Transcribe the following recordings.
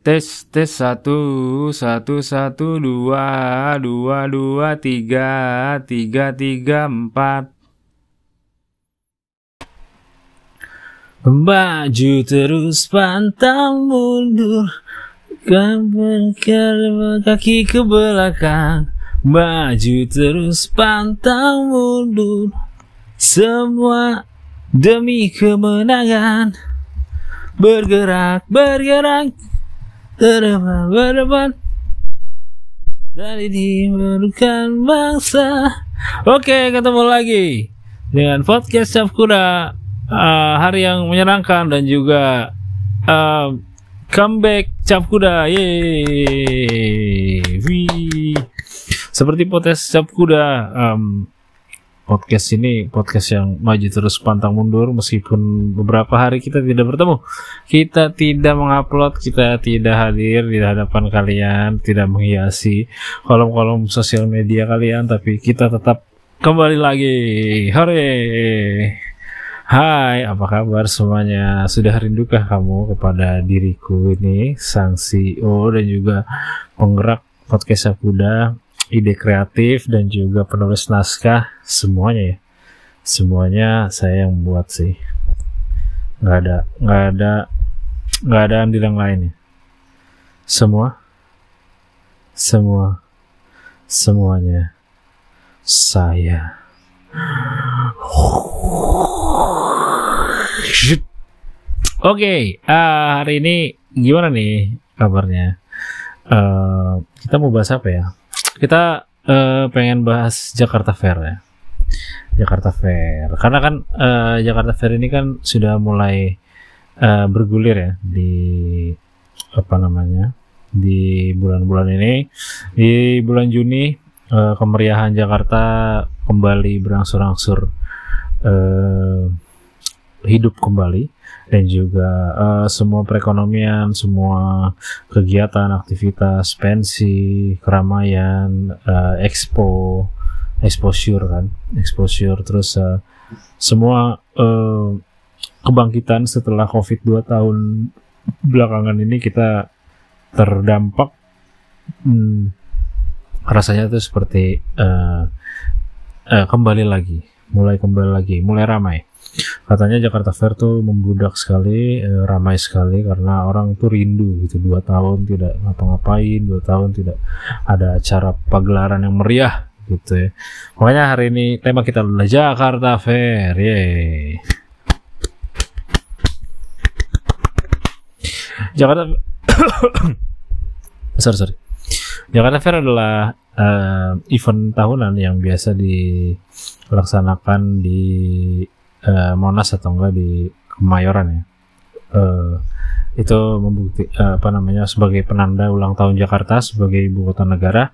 Tes tes satu satu satu dua dua dua tiga tiga tiga empat. Baju terus pantang mundur Kamu kaki ke belakang Maju terus pantang mundur Semua demi kemenangan Bergerak, bergerak Terdepan, berdepan. Dari dimerukan bangsa. Oke, ketemu lagi Dengan podcast Cap Kuda. Uh, Hari yang menyenangkan dan juga uh, Comeback Cap Kuda. Yeay. Seperti podcast Cap Kuda um, podcast ini podcast yang maju terus pantang mundur meskipun beberapa hari kita tidak bertemu. Kita tidak mengupload kita tidak hadir di hadapan kalian tidak menghiasi kolom-kolom sosial media kalian tapi kita tetap kembali lagi. Hore! Hai, apa kabar semuanya? Sudah rindukah kamu kepada diriku ini, sang CEO dan juga penggerak podcast Akuda ide kreatif dan juga penulis naskah semuanya ya. Semuanya saya yang buat sih. Nggak ada nggak ada nggak ada andil yang lain ya. Semua? Semua. Semuanya. Saya. Oke, okay, uh, hari ini gimana nih kabarnya? Uh, kita mau bahas apa ya? Kita uh, pengen bahas Jakarta Fair ya. Jakarta Fair. Karena kan uh, Jakarta Fair ini kan sudah mulai uh, bergulir ya di apa namanya? di bulan-bulan ini. Di bulan Juni uh, kemeriahan Jakarta kembali berangsur-angsur uh, hidup kembali dan juga uh, semua perekonomian, semua kegiatan, aktivitas, pensi, keramaian, uh, expo, exposure kan, exposure terus uh, semua uh, kebangkitan setelah COVID 2 tahun belakangan ini kita terdampak. Hmm, rasanya tuh seperti uh, uh, kembali lagi, mulai kembali lagi, mulai ramai katanya Jakarta Fair tuh membludak sekali eh, ramai sekali karena orang tuh rindu gitu. Dua tahun tidak ngapa-ngapain dua tahun tidak ada acara pagelaran yang meriah gitu ya. Makanya hari ini tema kita adalah Jakarta Fair ye Jakarta sorry sorry. Jakarta Fair adalah uh, event tahunan yang biasa dilaksanakan di uh, Monas atau enggak di Kemayoran ya. Uh, itu membukti uh, apa namanya sebagai penanda ulang tahun Jakarta sebagai ibu kota negara.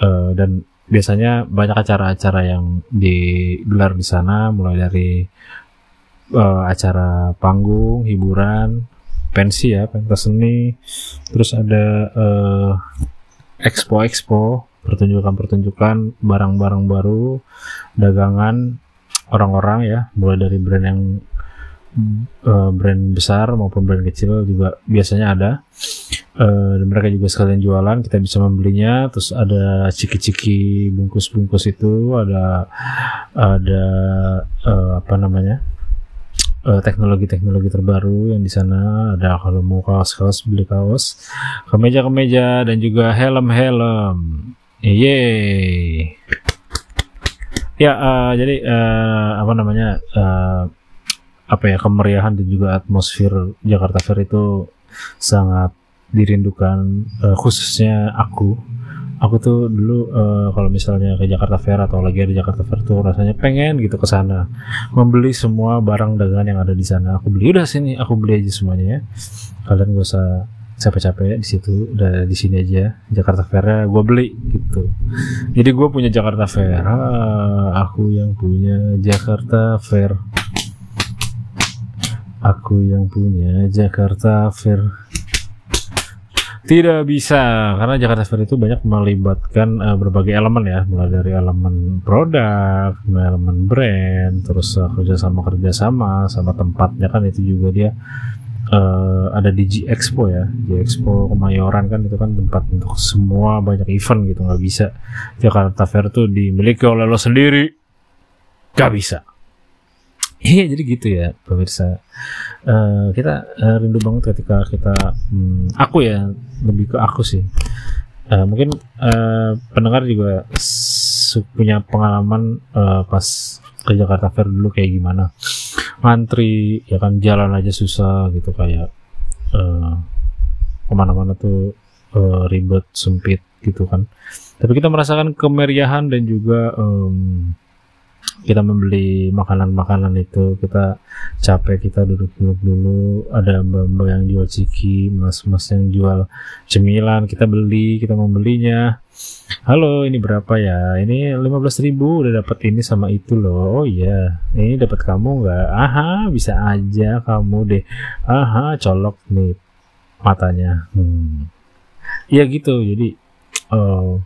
Uh, dan biasanya banyak acara-acara yang digelar di sana mulai dari uh, acara panggung hiburan pensi ya pentas seni. Terus ada uh, expo-expo pertunjukan-pertunjukan barang-barang baru dagangan orang-orang ya mulai dari brand yang uh, brand besar maupun brand kecil juga biasanya ada. Uh, dan mereka juga sekalian jualan kita bisa membelinya. Terus ada ciki-ciki bungkus-bungkus itu ada ada uh, apa namanya teknologi-teknologi terbaru yang di sana. Ada kalau mau kaos-kaos beli kaos. Kemeja-kemeja dan juga helm-helm. Yeay Ya, uh, jadi uh, apa namanya uh, apa ya kemeriahan dan juga atmosfer Jakarta Fair itu sangat dirindukan uh, khususnya aku. Aku tuh dulu uh, kalau misalnya ke Jakarta Fair atau lagi ada Jakarta Fair tuh rasanya pengen gitu ke sana membeli semua barang dagangan yang ada di sana. Aku beli udah sini, aku beli aja semuanya ya. Kalian gak usah capek-capek di situ udah di sini aja Jakarta Fair gue beli gitu. Jadi gue punya Jakarta Fair ah, aku yang punya Jakarta Fair. Aku yang punya Jakarta Fair. Tidak bisa karena Jakarta Fair itu banyak melibatkan uh, berbagai elemen ya. Mulai dari elemen produk elemen brand terus uh, kerjasama kerjasama sama tempatnya kan itu juga dia uh, ada di G Expo ya. G Expo Kemayoran kan itu kan tempat untuk semua banyak event gitu nggak bisa. Jakarta Fair tuh dimiliki oleh lo sendiri. Nggak bisa. Iya jadi gitu ya pemirsa. Uh, kita uh, rindu banget ketika kita um, aku ya lebih ke aku sih. Uh, mungkin uh, pendengar juga punya pengalaman uh, pas ke Jakarta Fair dulu kayak gimana ngantri ya kan jalan aja susah gitu kayak uh, ke mana-mana tuh uh, ribet sempit gitu kan. Tapi kita merasakan kemeriahan dan juga um, kita membeli makanan-makanan itu kita capek kita duduk-duduk dulu. Ada mbak-mbak yang jual ciki mas-mas yang jual cemilan kita beli kita membelinya halo ini berapa ya? Ini 15.000 udah dapat ini sama itu loh. Oh iya ini dapat kamu nggak? Aha bisa aja kamu deh. Aha colok nih matanya. Hmm. ya gitu jadi uh,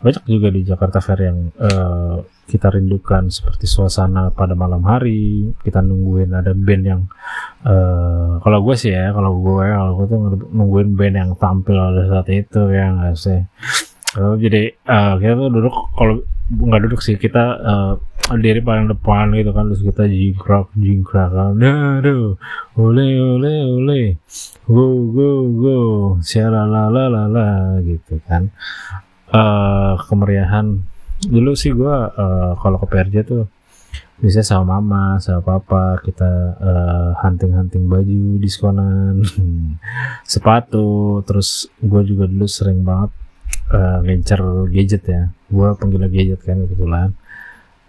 banyak juga di Jakarta Fair yang uh, kita rindukan seperti suasana pada malam hari. Kita nungguin ada band yang uh, kalau gue sih ya kalau gue kalau gue tuh nungguin band yang tampil pada saat itu ya nggak sih? Uh, jadi uh, kita tuh duduk kalau nggak duduk sih kita uh, diri paling depan gitu kan terus kita jingkrak jingkrak kan aduh ole ole ole go go go siapa la la la la gitu kan uh, kemeriahan. Dulu sih gue uh, kalau ke PRJ tuh bisa sama mama sama papa kita uh, hunting-hunting baju diskonan sepatu. Terus gue juga dulu sering banget uh, ngincer gadget ya. Gue penggila gadget kan kebetulan.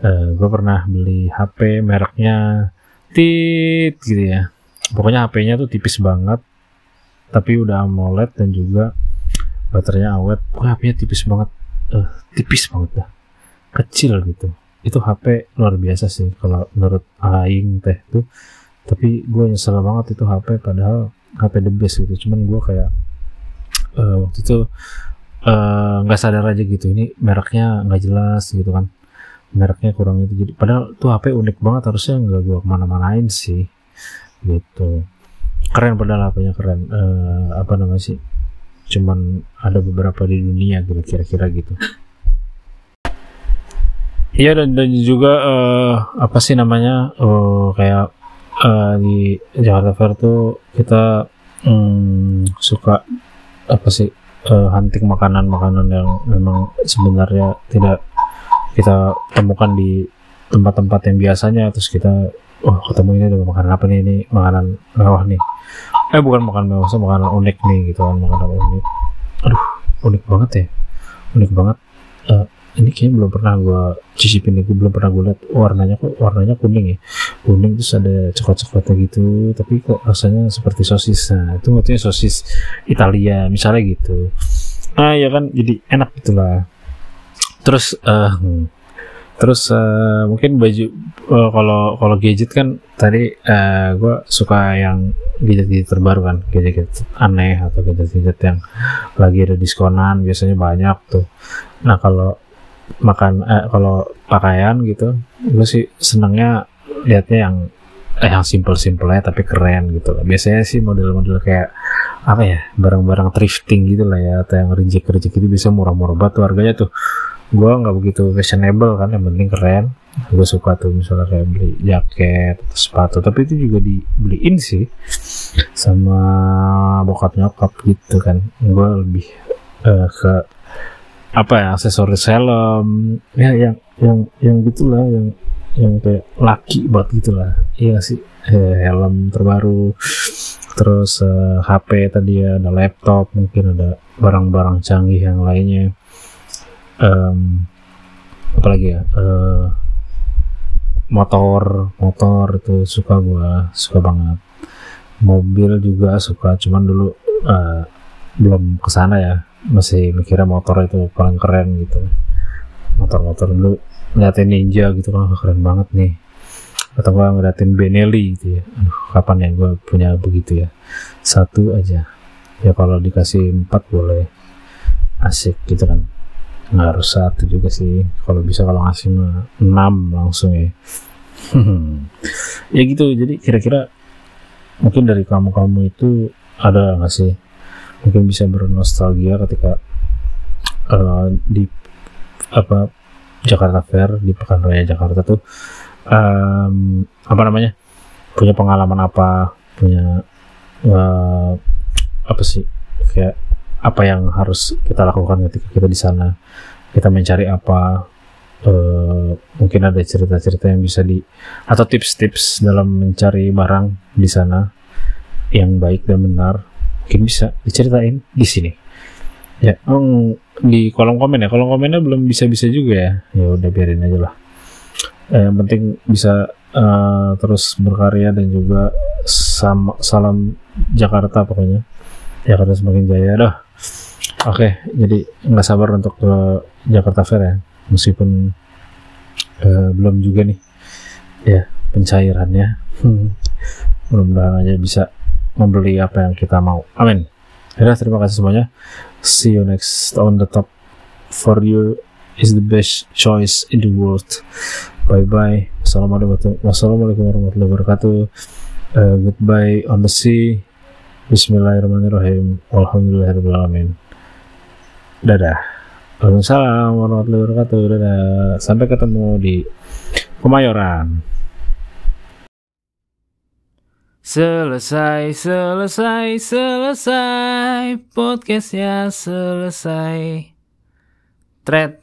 Uh, gue pernah beli HP mereknya tit gitu ya. Pokoknya HP-nya tuh tipis banget tapi udah AMOLED dan juga baterainya awet. Pokoknya HP-nya tipis banget. Uh, tipis banget dah. Kecil gitu. Itu HP luar biasa sih kalau menurut Aing teh tuh tapi gue nyesel banget itu HP padahal HP the best gitu. Cuman gue kayak uh, waktu itu eh, nggak uh, sadar aja gitu. Ini mereknya nggak jelas gitu kan. Mereknya kurang itu. Jadi padahal tuh HP unik banget. Harusnya nggak gue ke mana-manain sih gitu. Keren padahal HP-nya keren. Uh, apa namanya sih cuman ada beberapa di dunia kira-kira gitu. Iya dan, dan juga uh, apa sih namanya uh, kayak uh, di Jakarta Fair tuh kita um, suka apa sih uh, hunting makanan-makanan yang memang sebenarnya tidak kita temukan di tempat-tempat yang biasanya. Terus kita oh ketemu ini ada makanan apa nih? Ini makanan mewah nih. Eh bukan makan mewah makanan unik nih gitu kan makanan unik. Aduh unik banget ya. Unik banget. Uh, ini kayaknya belum pernah gue cicipin nih gue belum pernah gue lihat warnanya kok warnanya kuning ya. Kuning terus ada coklat-coklatnya gitu tapi kok rasanya seperti sosis. Nah itu maksudnya sosis Italia misalnya gitu. Ah ya kan jadi enak gitulah terus uh, terus uh, mungkin baju uh, kalau kalau gadget kan tadi uh, gue suka yang gadget-gadget terbaru kan. Gadget-gadget aneh atau gadget-gadget yang lagi ada diskonan biasanya banyak tuh. Nah kalau makan eh, kalau pakaian gitu gue sih senengnya liatnya yang eh, yang simple simple ya tapi keren gitu biasanya sih model-model kayak apa ya barang-barang thrifting gitu lah ya atau yang reject reject itu bisa murah-murah banget harganya tuh gue nggak begitu fashionable kan yang penting keren. Gue suka tuh misalnya kayak beli jaket atau sepatu tapi itu juga dibeliin sih sama bokap nyokap gitu kan. Gue lebih uh, ke apa ya aksesoris helm ya yang yang yang gitulah yang yang kayak laki banget gitulah. Iya sih? Eh, helm terbaru terus eh, HP tadi ya ada laptop mungkin ada barang-barang canggih yang lainnya um, apalagi ya? Uh, motor motor itu suka gua suka banget. Mobil juga suka cuman dulu uh, belum ke sana ya. Masih mikirnya motor itu paling keren gitu. Motor-motor dulu ngeliatin ninja gitu kan keren banget nih. Atau gua ngeliatin Benelli gitu ya. Aduh kapan ya gue punya begitu ya? Satu aja. Ya kalau dikasih empat boleh. Asik gitu kan nggak harus satu juga sih. Kalau bisa kalau ngasih enam langsung ya. Ya gitu. Jadi kira-kira mungkin dari kamu-kamu itu ada nggak sih? Mungkin bisa bernostalgia ketika uh, di apa Jakarta Fair di Pekan Raya Jakarta tuh um, apa namanya? Punya pengalaman apa? Punya uh, apa sih? Kayak apa yang harus kita lakukan ketika kita di sana. Kita mencari apa uh, mungkin ada cerita-cerita yang bisa di atau tips-tips dalam mencari barang di sana yang baik dan benar mungkin bisa diceritain di sini. Ya um, di kolom komen ya. Kolom komennya belum bisa bisa juga ya. Ya udah biarin aja lah. Eh, yang penting bisa uh, terus berkarya dan juga sama, salam Jakarta pokoknya. Jakarta semakin jaya. Dah oke okay, jadi nggak sabar untuk ke Jakarta Fair ya meskipun uh, belum juga nih ya pencairannya. Hmm. mudah-mudahan aja bisa membeli apa yang kita mau. Amin. Ya terima kasih semuanya. See you next on the top. For you is the best choice in the world. Bye bye assalamualaikum warahmatullahi wabarakatuh. Uh, goodbye on the sea. Bismillahirrahmanirrahim. Alhamdulillahirrahmanirrahim Dadah. Waalaikumsalam warahmatullahi wabarakatuh. Dadah. Sampai ketemu di Kemayoran. Selesai, selesai, selesai. Podcastnya selesai. Thread